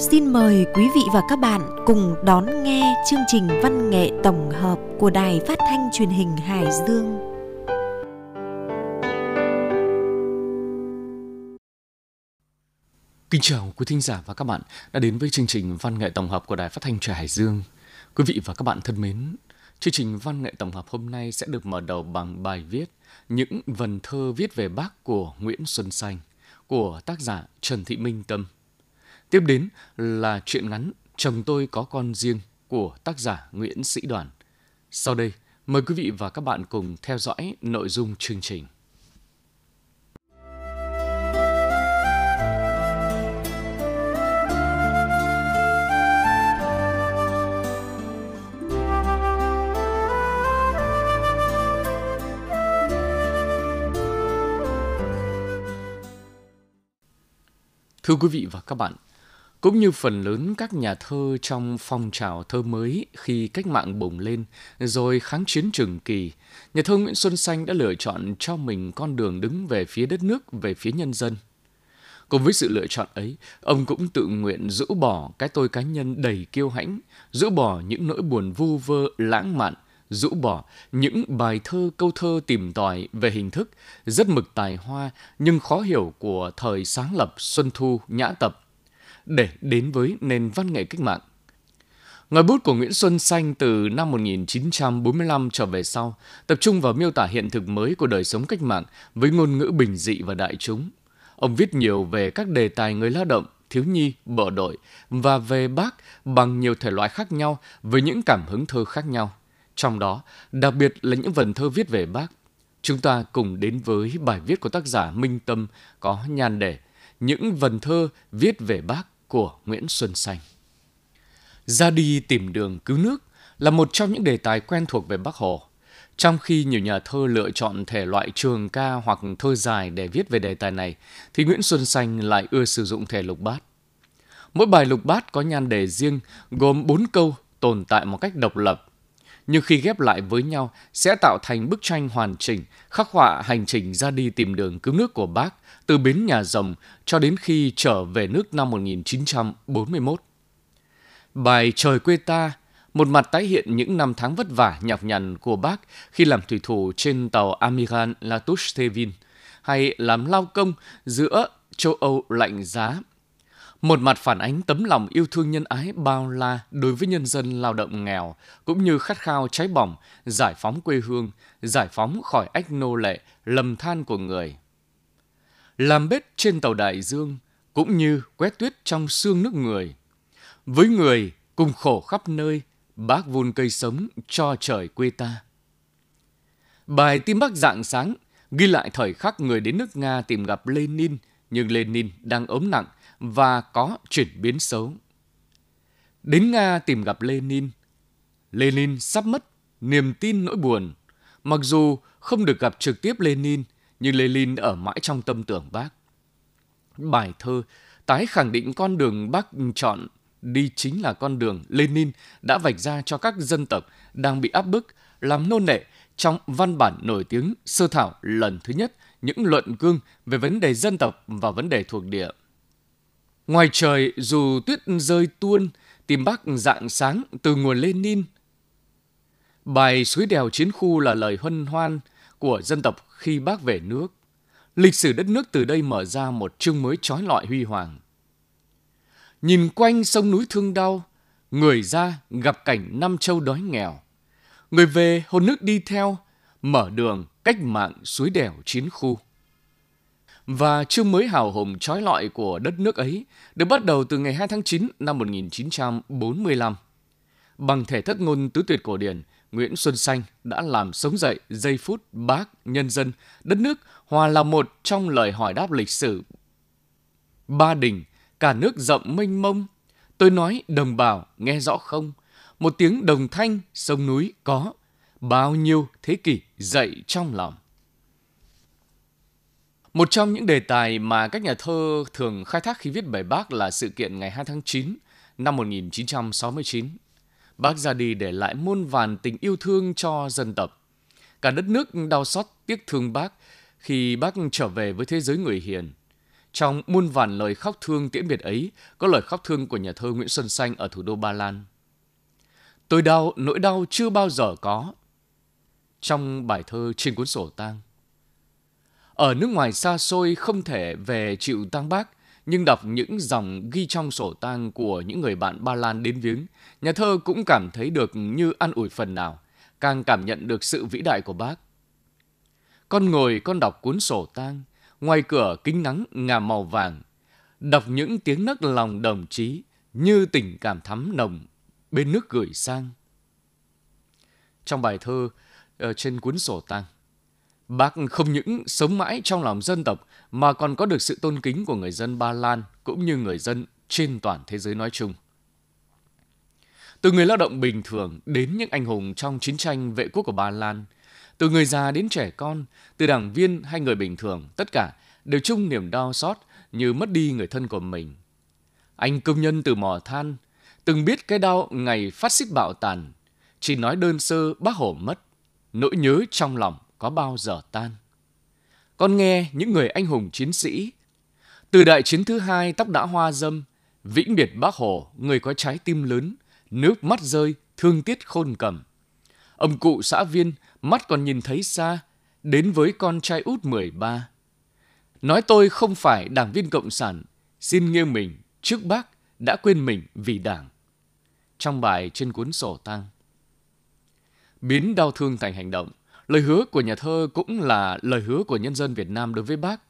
Xin mời quý vị và các bạn cùng đón nghe chương trình văn nghệ tổng hợp của Đài Phát thanh Truyền hình Hải Dương. Kính chào quý thính giả và các bạn đã đến với chương trình văn nghệ tổng hợp của Đài Phát thanh Truyền Hải Dương. Quý vị và các bạn thân mến, chương trình văn nghệ tổng hợp hôm nay sẽ được mở đầu bằng bài viết Những vần thơ viết về Bác của Nguyễn Xuân Xanh của tác giả Trần Thị Minh Tâm. Tiếp đến là truyện ngắn Chồng tôi có con riêng của tác giả Nguyễn Sĩ Đoàn. Sau đây, mời quý vị và các bạn cùng theo dõi nội dung chương trình. Thưa quý vị và các bạn, cũng như phần lớn các nhà thơ trong phong trào thơ mới khi cách mạng bùng lên rồi kháng chiến trường kỳ, nhà thơ Nguyễn Xuân Xanh đã lựa chọn cho mình con đường đứng về phía đất nước, về phía nhân dân. Cùng với sự lựa chọn ấy, ông cũng tự nguyện rũ bỏ cái tôi cá nhân đầy kiêu hãnh, rũ bỏ những nỗi buồn vu vơ lãng mạn, rũ bỏ những bài thơ câu thơ tìm tòi về hình thức rất mực tài hoa nhưng khó hiểu của thời sáng lập Xuân Thu Nhã Tập để đến với nền văn nghệ cách mạng. Ngòi bút của Nguyễn Xuân Xanh từ năm 1945 trở về sau tập trung vào miêu tả hiện thực mới của đời sống cách mạng với ngôn ngữ bình dị và đại chúng. Ông viết nhiều về các đề tài người lao động, thiếu nhi, bộ đội và về bác bằng nhiều thể loại khác nhau với những cảm hứng thơ khác nhau. Trong đó, đặc biệt là những vần thơ viết về bác. Chúng ta cùng đến với bài viết của tác giả Minh Tâm có nhan đề Những vần thơ viết về bác của Nguyễn Xuân Xanh. Ra đi tìm đường cứu nước là một trong những đề tài quen thuộc về Bác Hồ. Trong khi nhiều nhà thơ lựa chọn thể loại trường ca hoặc thơ dài để viết về đề tài này, thì Nguyễn Xuân Xanh lại ưa sử dụng thể lục bát. Mỗi bài lục bát có nhan đề riêng, gồm 4 câu tồn tại một cách độc lập. Nhưng khi ghép lại với nhau sẽ tạo thành bức tranh hoàn chỉnh, khắc họa hành trình ra đi tìm đường cứu nước của bác từ bến nhà rồng cho đến khi trở về nước năm 1941. Bài Trời quê ta một mặt tái hiện những năm tháng vất vả nhọc nhằn của bác khi làm thủy thủ trên tàu Amiral Latouche-Tevin hay làm lao công giữa châu Âu lạnh giá. Một mặt phản ánh tấm lòng yêu thương nhân ái bao la đối với nhân dân lao động nghèo, cũng như khát khao cháy bỏng, giải phóng quê hương, giải phóng khỏi ách nô lệ, lầm than của người làm bếp trên tàu đại dương cũng như quét tuyết trong xương nước người. Với người cùng khổ khắp nơi, bác vun cây sống cho trời quê ta. Bài Tim Bắc dạng sáng ghi lại thời khắc người đến nước Nga tìm gặp Lenin, nhưng Lenin đang ốm nặng và có chuyển biến xấu. Đến Nga tìm gặp Lenin, Lenin sắp mất niềm tin nỗi buồn. Mặc dù không được gặp trực tiếp Lenin, nhưng Lenin ở mãi trong tâm tưởng bác. Bài thơ tái khẳng định con đường bác chọn đi chính là con đường Lenin đã vạch ra cho các dân tộc đang bị áp bức, làm nô nệ trong văn bản nổi tiếng sơ thảo lần thứ nhất những luận cương về vấn đề dân tộc và vấn đề thuộc địa. Ngoài trời dù tuyết rơi tuôn, tìm bác dạng sáng từ nguồn Lenin. Bài Suối đèo chiến khu là lời hân hoan của dân tộc khi bác về nước. Lịch sử đất nước từ đây mở ra một chương mới trói lọi huy hoàng. Nhìn quanh sông núi thương đau, người ra gặp cảnh năm châu đói nghèo. Người về hồn nước đi theo, mở đường cách mạng suối đèo chiến khu. Và chương mới hào hùng trói lọi của đất nước ấy được bắt đầu từ ngày 2 tháng 9 năm 1945. Bằng thể thất ngôn tứ tuyệt cổ điển, Nguyễn Xuân Xanh đã làm sống dậy giây phút bác, nhân dân, đất nước hòa là một trong lời hỏi đáp lịch sử. Ba đình, cả nước rộng mênh mông, tôi nói đồng bào nghe rõ không? Một tiếng đồng thanh sông núi có, bao nhiêu thế kỷ dậy trong lòng. Một trong những đề tài mà các nhà thơ thường khai thác khi viết bài bác là sự kiện ngày 2 tháng 9 năm 1969 bác ra đi để lại muôn vàn tình yêu thương cho dân tộc. Cả đất nước đau xót tiếc thương bác khi bác trở về với thế giới người hiền. Trong muôn vàn lời khóc thương tiễn biệt ấy, có lời khóc thương của nhà thơ Nguyễn Xuân Xanh ở thủ đô Ba Lan. Tôi đau, nỗi đau chưa bao giờ có. Trong bài thơ trên cuốn sổ tang. Ở nước ngoài xa xôi không thể về chịu tang bác, nhưng đọc những dòng ghi trong sổ tang của những người bạn Ba Lan đến viếng, nhà thơ cũng cảm thấy được như an ủi phần nào, càng cảm nhận được sự vĩ đại của bác. Con ngồi con đọc cuốn sổ tang, ngoài cửa kính nắng ngà màu vàng, đọc những tiếng nấc lòng đồng chí như tình cảm thắm nồng bên nước gửi sang. Trong bài thơ ờ, trên cuốn sổ tang, bác không những sống mãi trong lòng dân tộc mà còn có được sự tôn kính của người dân Ba Lan cũng như người dân trên toàn thế giới nói chung. Từ người lao động bình thường đến những anh hùng trong chiến tranh vệ quốc của Ba Lan, từ người già đến trẻ con, từ đảng viên hay người bình thường, tất cả đều chung niềm đau xót như mất đi người thân của mình. Anh công nhân từ mỏ than, từng biết cái đau ngày phát xít bạo tàn, chỉ nói đơn sơ bác Hồ mất, nỗi nhớ trong lòng có bao giờ tan. Con nghe những người anh hùng chiến sĩ, từ đại chiến thứ hai tóc đã hoa dâm, vĩnh biệt bác Hồ, người có trái tim lớn, nước mắt rơi, thương tiếc khôn cầm. Ông cụ xã viên, mắt còn nhìn thấy xa, đến với con trai út 13. Nói tôi không phải đảng viên Cộng sản, xin nghiêng mình trước bác đã quên mình vì đảng. Trong bài trên cuốn sổ tang. Biến đau thương thành hành động, lời hứa của nhà thơ cũng là lời hứa của nhân dân Việt Nam đối với bác.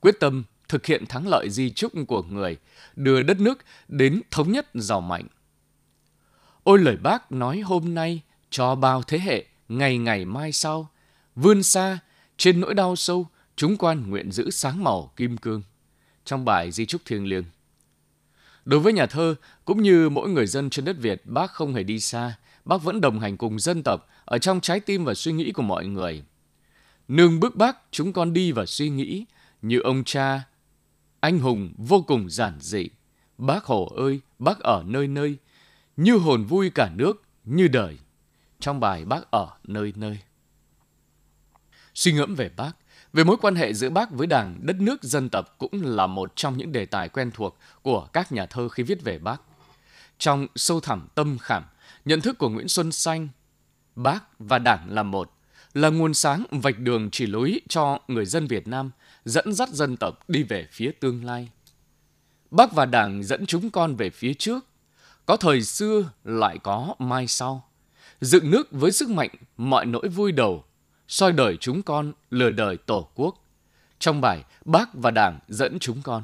Quyết tâm thực hiện thắng lợi di trúc của người, đưa đất nước đến thống nhất giàu mạnh. Ôi lời bác nói hôm nay cho bao thế hệ, ngày ngày mai sau, vươn xa trên nỗi đau sâu, chúng quan nguyện giữ sáng màu kim cương. Trong bài Di trúc thiêng liêng. Đối với nhà thơ, cũng như mỗi người dân trên đất Việt, bác không hề đi xa, bác vẫn đồng hành cùng dân tộc ở trong trái tim và suy nghĩ của mọi người. Nương bước bác, chúng con đi và suy nghĩ như ông cha, anh hùng vô cùng giản dị. Bác Hồ ơi, bác ở nơi nơi, như hồn vui cả nước, như đời. Trong bài bác ở nơi nơi. Suy ngẫm về bác, về mối quan hệ giữa bác với đảng, đất nước, dân tộc cũng là một trong những đề tài quen thuộc của các nhà thơ khi viết về bác. Trong sâu thẳm tâm khảm, nhận thức của Nguyễn Xuân Xanh, bác và đảng là một, là nguồn sáng vạch đường chỉ lối cho người dân Việt Nam dẫn dắt dân tộc đi về phía tương lai. Bác và đảng dẫn chúng con về phía trước, có thời xưa lại có mai sau. Dựng nước với sức mạnh mọi nỗi vui đầu, soi đời chúng con, lừa đời tổ quốc. Trong bài, bác và đảng dẫn chúng con.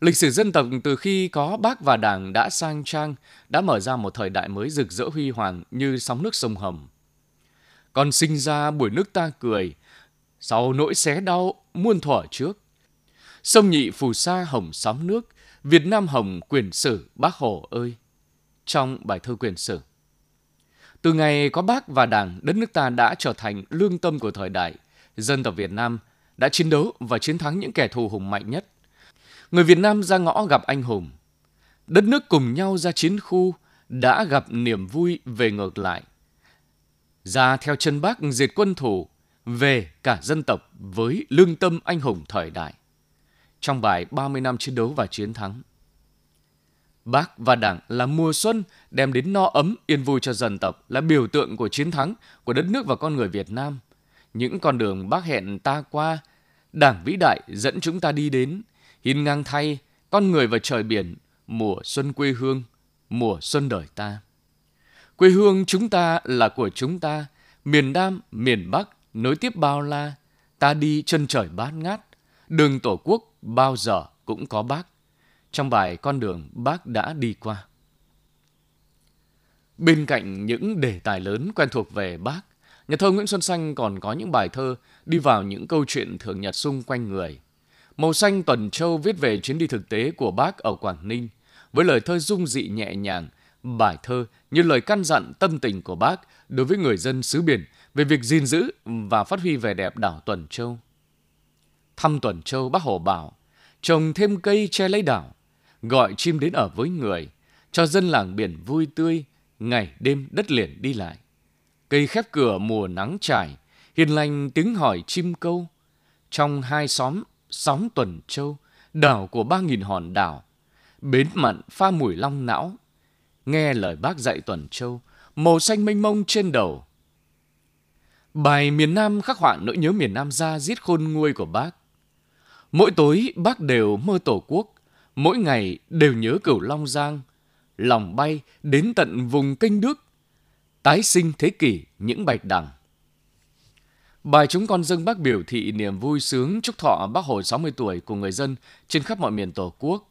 Lịch sử dân tộc từ khi có bác và đảng đã sang trang, đã mở ra một thời đại mới rực rỡ huy hoàng như sóng nước sông Hồng. Còn sinh ra buổi nước ta cười, sau nỗi xé đau muôn thuở trước. Sông nhị phù sa hồng sóng nước, Việt Nam hồng quyền sử bác Hồ ơi. Trong bài thơ quyền sử. Từ ngày có bác và đảng, đất nước ta đã trở thành lương tâm của thời đại. Dân tộc Việt Nam đã chiến đấu và chiến thắng những kẻ thù hùng mạnh nhất. Người Việt Nam ra ngõ gặp anh hùng. Đất nước cùng nhau ra chiến khu đã gặp niềm vui về ngược lại. Ra theo chân bác diệt quân thủ, về cả dân tộc với lương tâm anh hùng thời đại. Trong bài 30 năm chiến đấu và chiến thắng. Bác và Đảng là mùa xuân đem đến no ấm yên vui cho dân tộc, là biểu tượng của chiến thắng của đất nước và con người Việt Nam. Những con đường bác hẹn ta qua, Đảng vĩ đại dẫn chúng ta đi đến, hiên ngang thay, con người và trời biển, mùa xuân quê hương, mùa xuân đời ta. Quê hương chúng ta là của chúng ta, miền Nam, miền Bắc, nối tiếp bao la, ta đi chân trời bát ngát, đường tổ quốc bao giờ cũng có bác trong bài Con đường bác đã đi qua. Bên cạnh những đề tài lớn quen thuộc về bác, nhà thơ Nguyễn Xuân Xanh còn có những bài thơ đi vào những câu chuyện thường nhật xung quanh người. Màu xanh Tuần Châu viết về chuyến đi thực tế của bác ở Quảng Ninh, với lời thơ dung dị nhẹ nhàng, bài thơ như lời căn dặn tâm tình của bác đối với người dân xứ biển về việc gìn giữ và phát huy vẻ đẹp đảo Tuần Châu. Thăm Tuần Châu bác Hồ bảo, trồng thêm cây che lấy đảo, gọi chim đến ở với người, cho dân làng biển vui tươi, ngày đêm đất liền đi lại. Cây khép cửa mùa nắng trải, hiền lành tiếng hỏi chim câu. Trong hai xóm, sóng tuần châu, đảo của ba nghìn hòn đảo, bến mặn pha mùi long não, nghe lời bác dạy tuần châu, màu xanh mênh mông trên đầu. Bài miền Nam khắc họa nỗi nhớ miền Nam ra giết khôn nguôi của bác. Mỗi tối bác đều mơ tổ quốc, mỗi ngày đều nhớ cửu Long Giang, lòng bay đến tận vùng kênh Đức, tái sinh thế kỷ những bạch đằng. Bài chúng con dâng bác biểu thị niềm vui sướng chúc thọ bác hồi 60 tuổi của người dân trên khắp mọi miền Tổ quốc.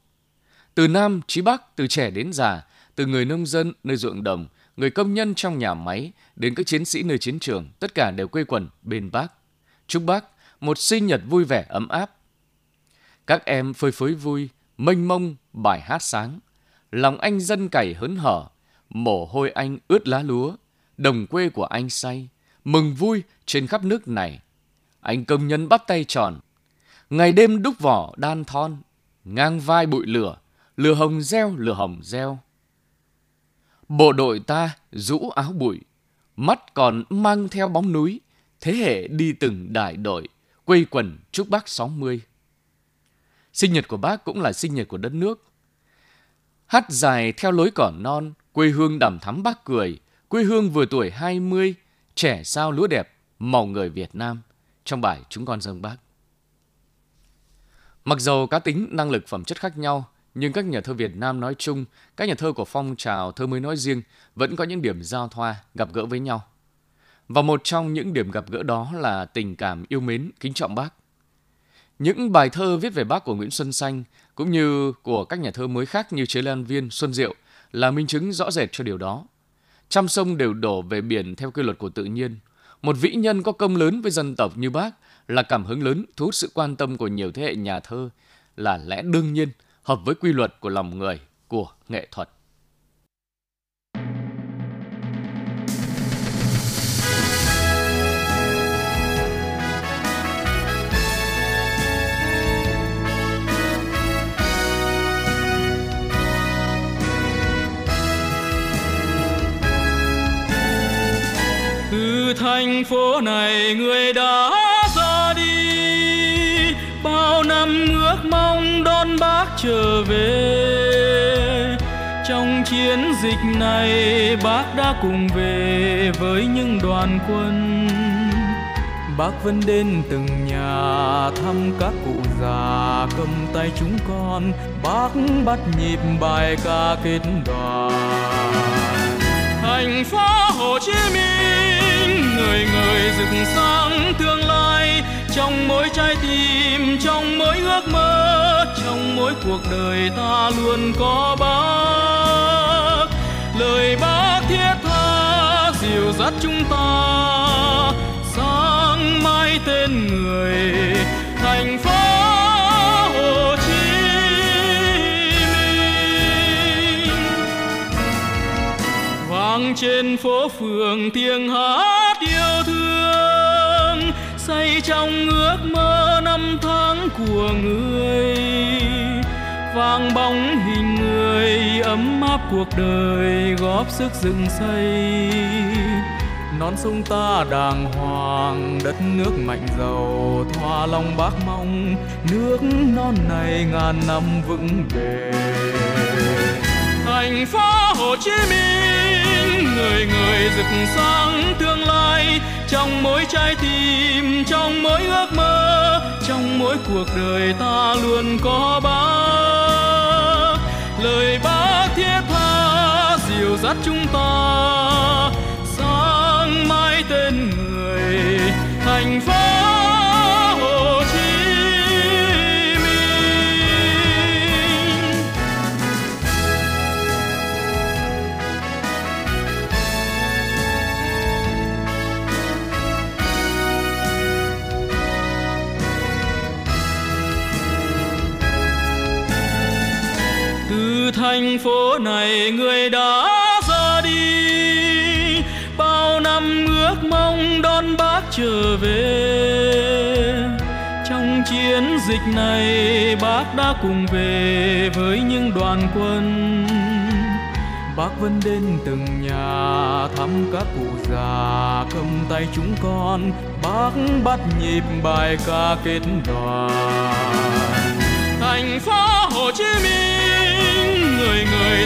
Từ Nam chí Bắc, từ trẻ đến già, từ người nông dân nơi ruộng đồng, người công nhân trong nhà máy đến các chiến sĩ nơi chiến trường, tất cả đều quây quần bên bác. Chúc bác một sinh nhật vui vẻ ấm áp. Các em phơi phới vui, mênh mông bài hát sáng. Lòng anh dân cày hớn hở, mồ hôi anh ướt lá lúa, đồng quê của anh say, mừng vui trên khắp nước này. Anh công nhân bắt tay tròn, ngày đêm đúc vỏ đan thon, ngang vai bụi lửa, lửa hồng reo, lửa hồng reo. Bộ đội ta rũ áo bụi, mắt còn mang theo bóng núi, thế hệ đi từng đại đội, quây quần chúc bác 60. Sinh nhật của bác cũng là sinh nhật của đất nước. Hát dài theo lối cỏ non, quê hương đầm thắm bác cười, quê hương vừa tuổi 20, trẻ sao lúa đẹp, màu người Việt Nam, trong bài Chúng con dâng bác. Mặc dầu cá tính, năng lực, phẩm chất khác nhau, nhưng các nhà thơ Việt Nam nói chung, các nhà thơ của phong trào thơ mới nói riêng vẫn có những điểm giao thoa, gặp gỡ với nhau. Và một trong những điểm gặp gỡ đó là tình cảm yêu mến, kính trọng bác. Những bài thơ viết về bác của Nguyễn Xuân Xanh cũng như của các nhà thơ mới khác như Chế Lan Viên, Xuân Diệu là minh chứng rõ rệt cho điều đó. Trăm sông đều đổ về biển theo quy luật của tự nhiên. Một vĩ nhân có công lớn với dân tộc như bác là cảm hứng lớn, thu hút sự quan tâm của nhiều thế hệ nhà thơ là lẽ đương nhiên, hợp với quy luật của lòng người, của nghệ thuật. Trở về. Trong chiến dịch này, bác đã cùng về với những đoàn quân. Bác vẫn đến từng nhà thăm các cụ già, cầm tay chúng con. Bác bắt nhịp bài ca kết đoàn. Thành phố hồ chí minh, người người rực sáng, tương lai trong mỗi trái tim, trong mỗi ước mơ, trong mỗi cuộc đời ta luôn có bác. Lời bác thiết tha, dìu dắt chúng ta, sáng mai tên người, thành phố Hồ Chí Minh. Trên phố phường tiếng hát trong ước mơ năm tháng của người. Vang bóng hình người, ấm áp cuộc đời góp sức dựng xây. Non sông ta đàng hoàng, đất nước mạnh giàu, thoa lòng bác mong, nước non này ngàn năm vững bền. Thành phố Hồ Chí Minh người người rực sáng tương lai, trong mỗi trái tim, trong mỗi ước mơ, trong mỗi cuộc đời ta luôn có bác. Lời bác thiết tha, dìu dắt chúng ta, sáng mai tên người thành phố này người đã ra đi. Bao năm ước mong đón bác trở về. Trong chiến dịch này bác đã cùng về với những đoàn quân. Bác vẫn đến từng nhà thăm các cụ già, cầm tay chúng con. Bác bắt nhịp bài ca kết đoàn.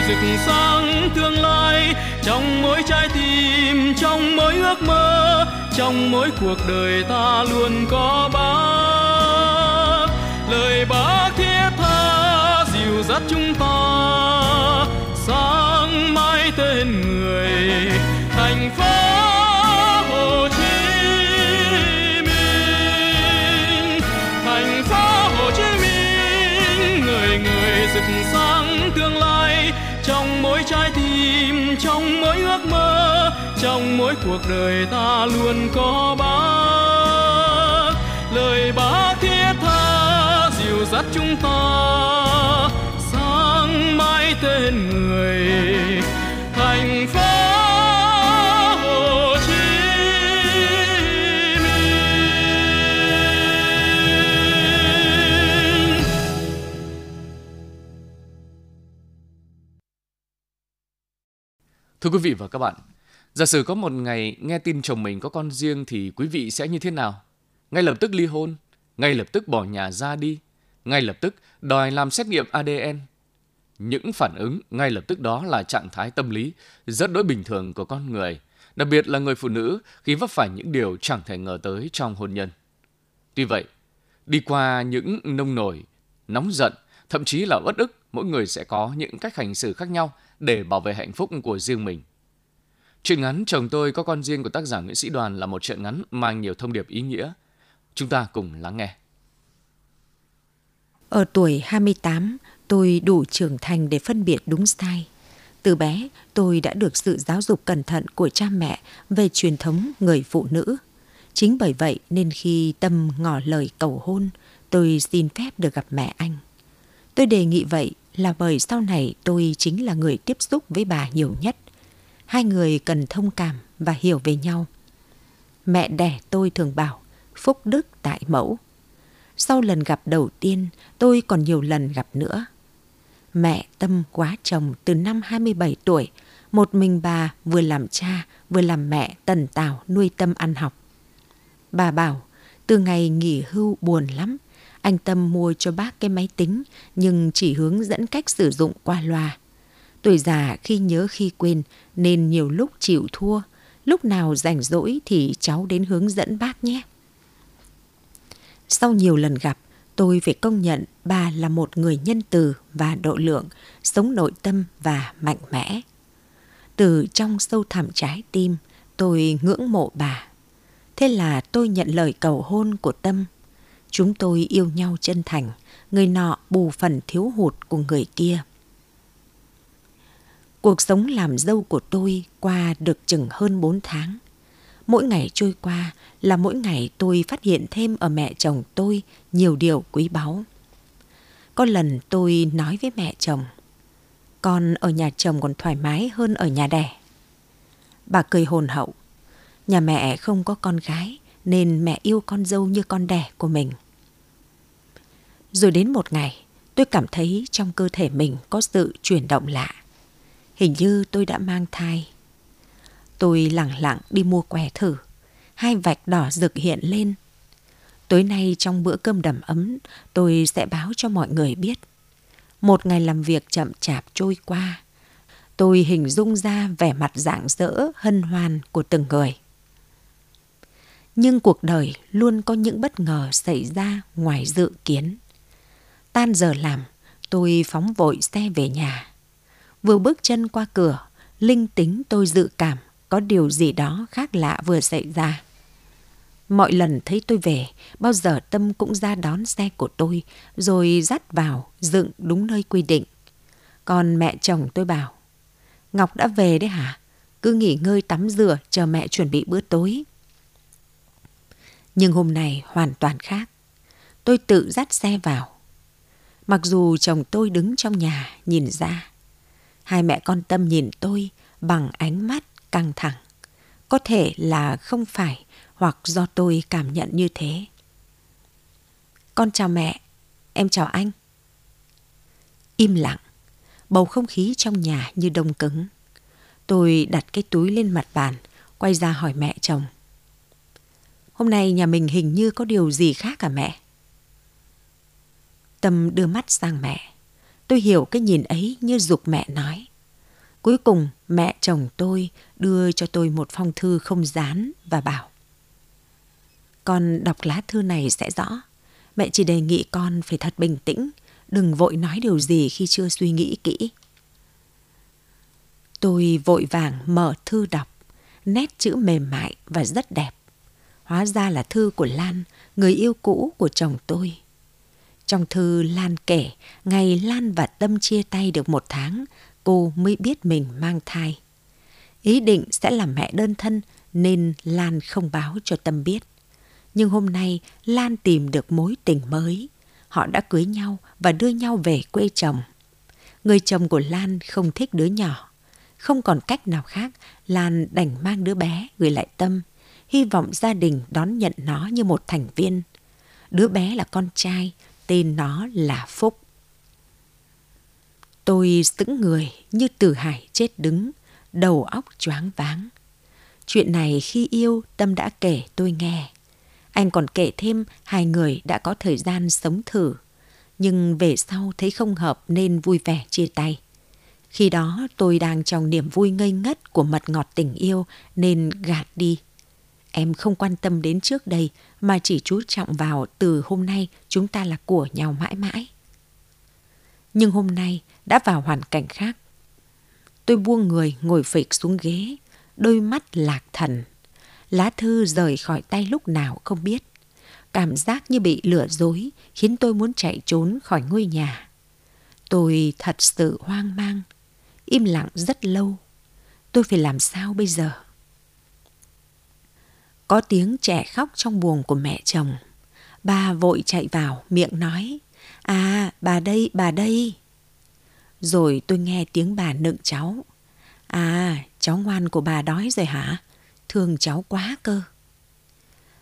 Rực sáng tương lai, trong mỗi trái tim, trong mỗi ước mơ, trong mỗi cuộc đời ta luôn có bác. Lời bác thiết tha dìu dắt chúng ta, sáng mãi tên người, thành phố trong mỗi trái tim, trong mỗi ước mơ, trong mỗi cuộc đời ta luôn có bác. Lời bác thiết tha, dìu dắt chúng ta, sáng mãi tên người. Thưa quý vị và các bạn, giả sử có một ngày nghe tin chồng mình có con riêng thì quý vị sẽ như thế nào? Ngay lập tức ly hôn, ngay lập tức bỏ nhà ra đi, ngay lập tức đòi làm xét nghiệm ADN. Những phản ứng ngay lập tức đó là trạng thái tâm lý rất đối bình thường của con người, đặc biệt là người phụ nữ khi vấp phải những điều chẳng thể ngờ tới trong hôn nhân. Tuy vậy, đi qua những nông nổi, nóng giận, thậm chí là uất ức, mỗi người sẽ có những cách hành xử khác nhau để bảo vệ hạnh phúc của riêng mình. Chuyện ngắn Chồng tôi có con riêng của tác giả Nguyễn Sĩ Đoàn là một chuyện ngắn mang nhiều thông điệp ý nghĩa. Chúng ta cùng lắng nghe. Ở tuổi 28, tôi đủ trưởng thành để phân biệt đúng sai. Từ bé, tôi đã được sự giáo dục cẩn thận của cha mẹ về truyền thống người phụ nữ. Chính bởi vậy nên khi Tâm ngỏ lời cầu hôn, tôi xin phép được gặp mẹ anh. Tôi đề nghị vậy là bởi sau này tôi chính là người tiếp xúc với bà nhiều nhất. Hai người cần thông cảm và hiểu về nhau. Mẹ đẻ tôi thường bảo, phúc đức tại mẫu. Sau lần gặp đầu tiên, tôi còn nhiều lần gặp nữa. Mẹ Tâm quá chồng từ năm 27 tuổi, một mình bà vừa làm cha vừa làm mẹ tần tảo nuôi Tâm ăn học. Bà bảo, từ ngày nghỉ hưu buồn lắm, anh Tâm mua cho bác cái máy tính nhưng chỉ hướng dẫn cách sử dụng qua loa. Tuổi già khi nhớ khi quên nên nhiều lúc chịu thua, lúc nào rảnh rỗi thì cháu đến hướng dẫn bác nhé. Sau nhiều lần gặp, tôi phải công nhận bà là một người nhân từ và độ lượng, sống nội tâm và mạnh mẽ. Từ trong sâu thẳm trái tim, tôi ngưỡng mộ bà. Thế là tôi nhận lời cầu hôn của Tâm. Chúng tôi yêu nhau chân thành, người nọ bù phần thiếu hụt của người kia. Cuộc sống làm dâu của tôi qua được chừng hơn 4 tháng. Mỗi ngày trôi qua là mỗi ngày tôi phát hiện thêm ở mẹ chồng tôi nhiều điều quý báu. Có lần tôi nói với mẹ chồng, con ở nhà chồng còn thoải mái hơn ở nhà đẻ. Bà cười hồn hậu, nhà mẹ không có con gái nên mẹ yêu con dâu như con đẻ của mình. Rồi đến một ngày, tôi cảm thấy trong cơ thể mình có sự chuyển động lạ. Hình như tôi đã mang thai. Tôi lặng lặng đi mua quẻ thử. Hai vạch đỏ rực hiện lên. Tối nay trong bữa cơm đầm ấm, tôi sẽ báo cho mọi người biết. Một ngày làm việc chậm chạp trôi qua. Tôi hình dung ra vẻ mặt rạng rỡ, hân hoan của từng người. Nhưng cuộc đời luôn có những bất ngờ xảy ra ngoài dự kiến. Tan giờ làm, tôi phóng vội xe về nhà. Vừa bước chân qua cửa, linh tính tôi dự cảm có điều gì đó khác lạ vừa xảy ra. Mọi lần thấy tôi về, bao giờ Tâm cũng ra đón xe của tôi, rồi dắt vào, dựng đúng nơi quy định. Còn mẹ chồng tôi bảo, Ngọc đã về đấy hả? Cứ nghỉ ngơi tắm rửa, chờ mẹ chuẩn bị bữa tối. Nhưng hôm nay hoàn toàn khác. Tôi tự dắt xe vào. Mặc dù chồng tôi đứng trong nhà nhìn ra. Hai mẹ con Tâm nhìn tôi bằng ánh mắt căng thẳng. Có thể là không phải hoặc do tôi cảm nhận như thế. Con chào mẹ, em chào anh. Im lặng, bầu không khí trong nhà như đông cứng. Tôi đặt cái túi lên mặt bàn, quay ra hỏi mẹ chồng. Hôm nay nhà mình hình như có điều gì khác cả mẹ? Tâm đưa mắt sang mẹ. Tôi hiểu cái nhìn ấy như dục mẹ nói. Cuối cùng mẹ chồng tôi đưa cho tôi một phong thư không dán và bảo Con đọc lá thư này sẽ rõ. Mẹ chỉ đề nghị con phải thật bình tĩnh, đừng vội nói điều gì khi chưa suy nghĩ kỹ. Tôi vội vàng mở thư đọc, nét chữ mềm mại và rất đẹp. Hóa ra là thư của Lan, người yêu cũ của chồng tôi. Trong thư Lan kể, ngày Lan và Tâm chia tay được một tháng, cô mới biết mình mang thai. Ý định sẽ làm mẹ đơn thân nên Lan không báo cho Tâm biết. Nhưng hôm nay Lan tìm được mối tình mới. Họ đã cưới nhau và đưa nhau về quê chồng. Người chồng của Lan không thích đứa nhỏ. Không còn cách nào khác, Lan đành mang đứa bé gửi lại Tâm, hy vọng gia đình đón nhận nó như một thành viên. Đứa bé là con trai, tên nó là Phúc. Tôi sững người như tử hải chết đứng, đầu óc choáng váng. Chuyện này khi yêu Tâm đã kể tôi nghe. Anh còn kể thêm hai người đã có thời gian sống thử, nhưng về sau thấy không hợp nên vui vẻ chia tay. Khi đó tôi đang trong niềm vui ngây ngất của mật ngọt tình yêu nên gạt đi. Em không quan tâm đến trước đây mà chỉ chú trọng vào từ hôm nay chúng ta là của nhau mãi mãi. Nhưng hôm nay đã vào hoàn cảnh khác. Tôi buông người ngồi phịch xuống ghế, đôi mắt lạc thần. Lá thư rời khỏi tay lúc nào không biết. Cảm giác như bị lừa dối khiến tôi muốn chạy trốn khỏi ngôi nhà. Tôi thật sự hoang mang, im lặng rất lâu. Tôi phải làm sao bây giờ? Có tiếng trẻ khóc trong buồng của mẹ chồng. Bà vội chạy vào, miệng nói, À, bà đây, bà đây. Rồi tôi nghe tiếng bà nựng cháu. À, cháu ngoan của bà đói rồi hả? Thương cháu quá cơ.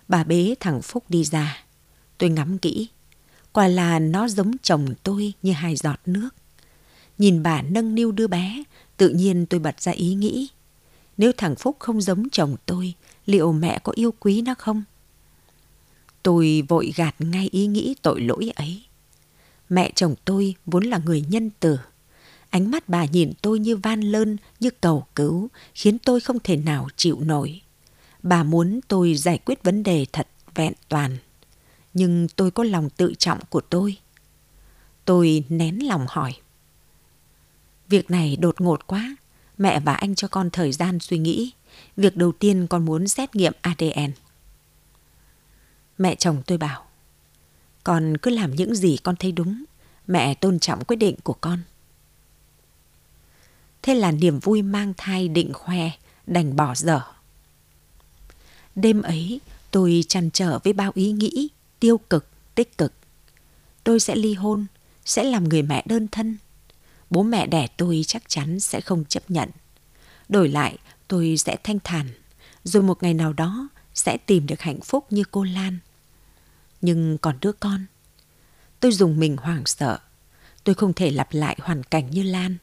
Bà bế thằng Phúc đi ra. Tôi ngắm kỹ. Quả là nó giống chồng tôi như hai giọt nước. Nhìn bà nâng niu đứa bé, tự nhiên tôi bật ra ý nghĩ. Nếu thằng Phúc không giống chồng tôi, liệu mẹ có yêu quý nó không? Tôi vội gạt ngay ý nghĩ tội lỗi ấy. Mẹ chồng tôi vốn là người nhân từ. Ánh mắt bà nhìn tôi như van lơn, như cầu cứu, khiến tôi không thể nào chịu nổi. Bà muốn tôi giải quyết vấn đề thật vẹn toàn. Nhưng tôi có lòng tự trọng của tôi. Tôi nén lòng hỏi. Việc này đột ngột quá. Mẹ và anh cho con thời gian suy nghĩ. Việc đầu tiên con muốn xét nghiệm ADN. Mẹ chồng tôi bảo. Con cứ làm những gì con thấy đúng. Mẹ tôn trọng quyết định của con. Thế là niềm vui mang thai định khoe, đành bỏ dở. Đêm ấy, tôi chăn trở với bao ý nghĩ, tiêu cực, tích cực. Tôi sẽ ly hôn, sẽ làm người mẹ đơn thân. Bố mẹ đẻ tôi chắc chắn sẽ không chấp nhận. Đổi lại, tôi sẽ thanh thản, rồi một ngày nào đó sẽ tìm được hạnh phúc như cô Lan. Nhưng còn đứa con, tôi dùng mình hoảng sợ. Tôi không thể lặp lại hoàn cảnh như Lan.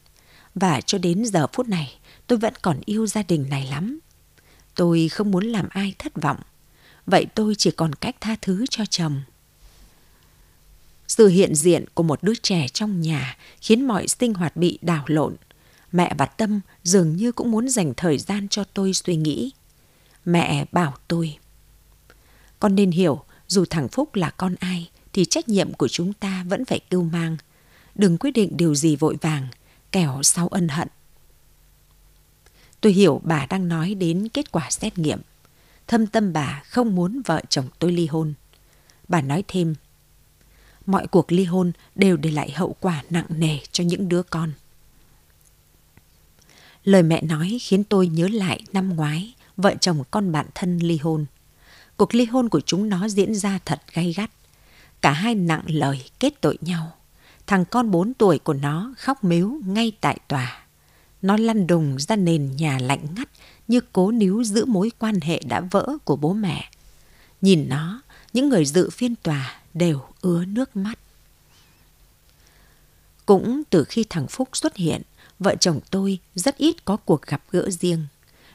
Và cho đến giờ phút này, tôi vẫn còn yêu gia đình này lắm. Tôi không muốn làm ai thất vọng. Vậy tôi chỉ còn cách tha thứ cho chồng. Sự hiện diện của một đứa trẻ trong nhà khiến mọi sinh hoạt bị đảo lộn. Mẹ và Tâm dường như cũng muốn dành thời gian cho tôi suy nghĩ. Mẹ bảo tôi. Con nên hiểu, dù thằng Phúc là con ai, thì trách nhiệm của chúng ta vẫn phải cưu mang. Đừng quyết định điều gì vội vàng, kẻo sau ân hận. Tôi hiểu bà đang nói đến kết quả xét nghiệm. Thâm tâm bà không muốn vợ chồng tôi ly hôn. Bà nói thêm, mọi cuộc ly hôn đều để lại hậu quả nặng nề cho những đứa con. Lời mẹ nói khiến tôi nhớ lại năm ngoái, vợ chồng con bạn thân ly hôn. Cuộc ly hôn của chúng nó diễn ra thật gay gắt. Cả hai nặng lời kết tội nhau. Thằng con 4 tuổi của nó khóc mếu ngay tại tòa. Nó lăn đùng ra nền nhà lạnh ngắt như cố níu giữ mối quan hệ đã vỡ của bố mẹ. Nhìn nó, những người dự phiên tòa đều ứa nước mắt. Cũng từ khi thằng Phúc xuất hiện, vợ chồng tôi rất ít có cuộc gặp gỡ riêng.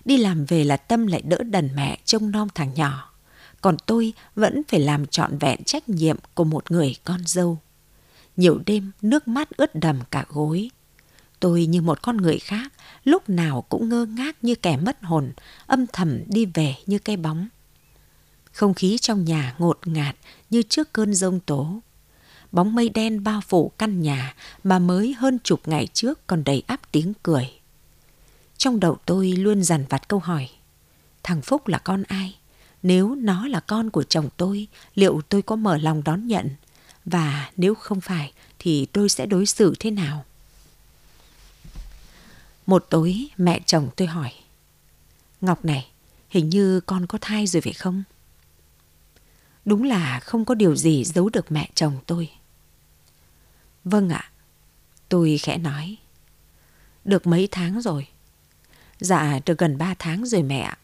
Đi làm về là Tâm lại đỡ đần mẹ trông nom thằng nhỏ. Còn tôi vẫn phải làm trọn vẹn trách nhiệm của một người con dâu. Nhiều đêm nước mắt ướt đầm cả gối. Tôi như một con người khác, lúc nào cũng ngơ ngác như kẻ mất hồn, âm thầm đi về như cây bóng. Không khí trong nhà ngột ngạt như trước cơn rông tố. Bóng mây đen bao phủ căn nhà mà mới hơn chục ngày trước còn đầy áp tiếng cười. Trong đầu tôi luôn dằn vặt câu hỏi. Thằng Phúc là con ai? Nếu nó là con của chồng tôi, liệu tôi có mở lòng đón nhận? Và nếu không phải thì tôi sẽ đối xử thế nào? Một tối mẹ chồng tôi hỏi. Ngọc này, hình như con có thai rồi phải không? Đúng là không có điều gì giấu được mẹ chồng tôi. Vâng ạ, tôi khẽ nói. Được mấy tháng rồi? Dạ, được gần ba tháng rồi mẹ ạ.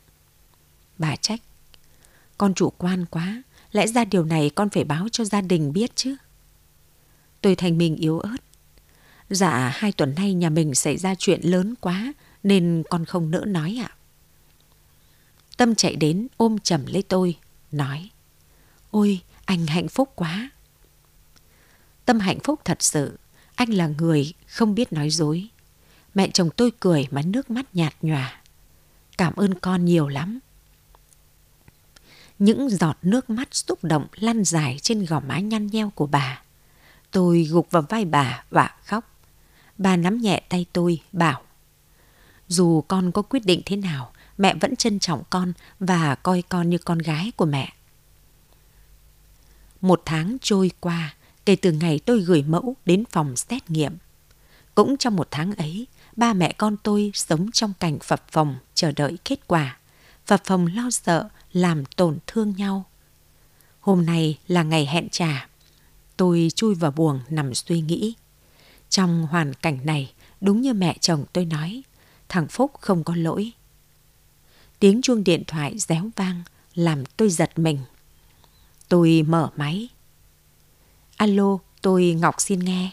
Bà trách. Con chủ quan quá, lẽ ra điều này con phải báo cho gia đình biết chứ. Tôi thành mình yếu ớt. Dạ, hai tuần nay nhà mình xảy ra chuyện lớn quá nên con không nỡ nói ạ. Tâm chạy đến ôm chầm lấy tôi, nói. Ôi, anh hạnh phúc quá. Tâm hạnh phúc thật sự, anh là người không biết nói dối. Mẹ chồng tôi cười mà nước mắt nhạt nhòa. Cảm ơn con nhiều lắm. Những giọt nước mắt xúc động lăn dài trên gò má nhăn nheo của bà. Tôi gục vào vai bà và khóc. Bà nắm nhẹ tay tôi, bảo. Dù con có quyết định thế nào, mẹ vẫn trân trọng con và coi con như con gái của mẹ. Một tháng trôi qua kể từ ngày tôi gửi mẫu đến phòng xét nghiệm. Cũng trong một tháng ấy, ba mẹ con tôi sống trong cảnh phập phòng chờ đợi kết quả. Phập phòng lo sợ làm tổn thương nhau. Hôm nay là ngày hẹn trả. Tôi chui vào buồng nằm suy nghĩ. Trong hoàn cảnh này, đúng như mẹ chồng tôi nói, thằng Phúc không có lỗi. Tiếng chuông điện thoại réo vang làm tôi giật mình. Tôi mở máy. Alo, tôi Ngọc xin nghe.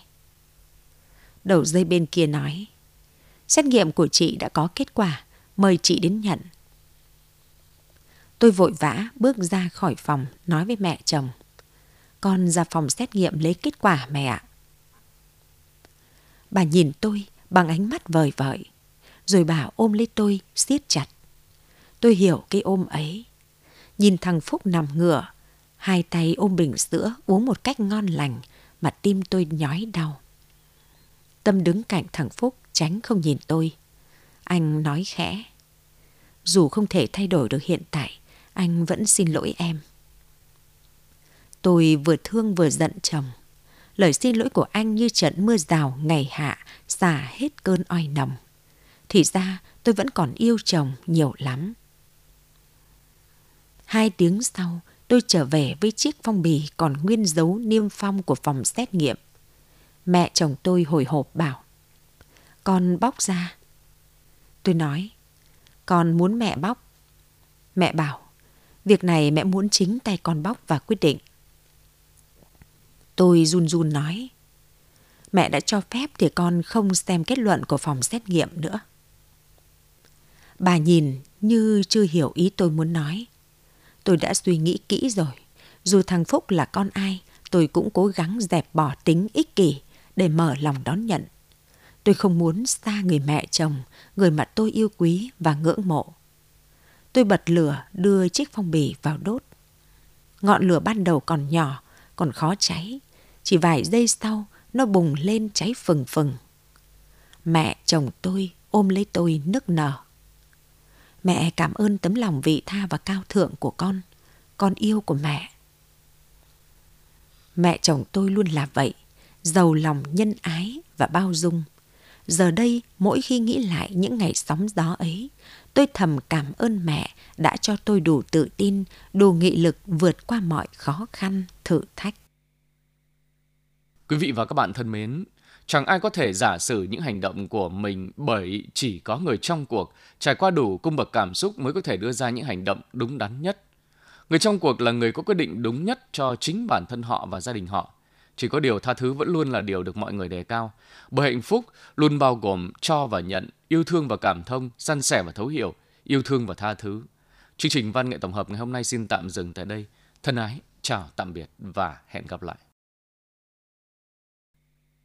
Đầu dây bên kia nói. Xét nghiệm của chị đã có kết quả, mời chị đến nhận. Tôi vội vã bước ra khỏi phòng nói với mẹ chồng. Con ra phòng xét nghiệm lấy kết quả mẹ ạ. Bà nhìn tôi bằng ánh mắt vời vợi, rồi bà ôm lấy tôi siết chặt. Tôi hiểu cái ôm ấy. Nhìn thằng Phúc nằm ngửa, hai tay ôm bình sữa uống một cách ngon lành mà tim tôi nhói đau. Tâm đứng cạnh thằng Phúc tránh không nhìn tôi. Anh nói khẽ. Dù không thể thay đổi được hiện tại, anh vẫn xin lỗi em. Tôi vừa thương vừa giận chồng. Lời xin lỗi của anh như trận mưa rào ngày hạ xả hết cơn oi nồng. Thì ra tôi vẫn còn yêu chồng nhiều lắm. Hai tiếng sau, tôi trở về với chiếc phong bì còn nguyên dấu niêm phong của phòng xét nghiệm. Mẹ chồng tôi hồi hộp bảo, con bóc ra. Tôi nói, con muốn mẹ bóc. Mẹ bảo, việc này mẹ muốn chính tay con bóc và quyết định. Tôi run run nói, mẹ đã cho phép thì con không xem kết luận của phòng xét nghiệm nữa. Bà nhìn như chưa hiểu ý tôi muốn nói. Tôi đã suy nghĩ kỹ rồi. Dù thằng Phúc là con ai, tôi cũng cố gắng dẹp bỏ tính ích kỷ để mở lòng đón nhận. Tôi không muốn xa người mẹ chồng, người mà tôi yêu quý và ngưỡng mộ. Tôi bật lửa đưa chiếc phong bì vào đốt. Ngọn lửa ban đầu còn nhỏ, còn khó cháy. Chỉ vài giây sau, nó bùng lên cháy phừng phừng. Mẹ chồng tôi ôm lấy tôi nức nở. Mẹ cảm ơn tấm lòng vị tha và cao thượng của con. Con yêu của mẹ. Mẹ chồng tôi luôn là vậy, giàu lòng nhân ái và bao dung. Giờ đây, mỗi khi nghĩ lại những ngày sóng gió ấy, tôi thầm cảm ơn mẹ đã cho tôi đủ tự tin, đủ nghị lực vượt qua mọi khó khăn, thử thách. Quý vị và các bạn thân mến, Chẳng ai có thể giả sử những hành động của mình bởi chỉ có người trong cuộc trải qua đủ cung bậc cảm xúc mới có thể đưa ra những hành động đúng đắn nhất. Người trong cuộc là người có quyết định đúng nhất cho chính bản thân họ và gia đình họ. Chỉ có điều tha thứ vẫn luôn là điều được mọi người đề cao. Bởi hạnh phúc luôn bao gồm cho và nhận, yêu thương và cảm thông, săn sẻ và thấu hiểu, yêu thương và tha thứ. Chương trình văn nghệ tổng hợp ngày hôm nay xin tạm dừng tại đây. Thân ái, chào tạm biệt và hẹn gặp lại.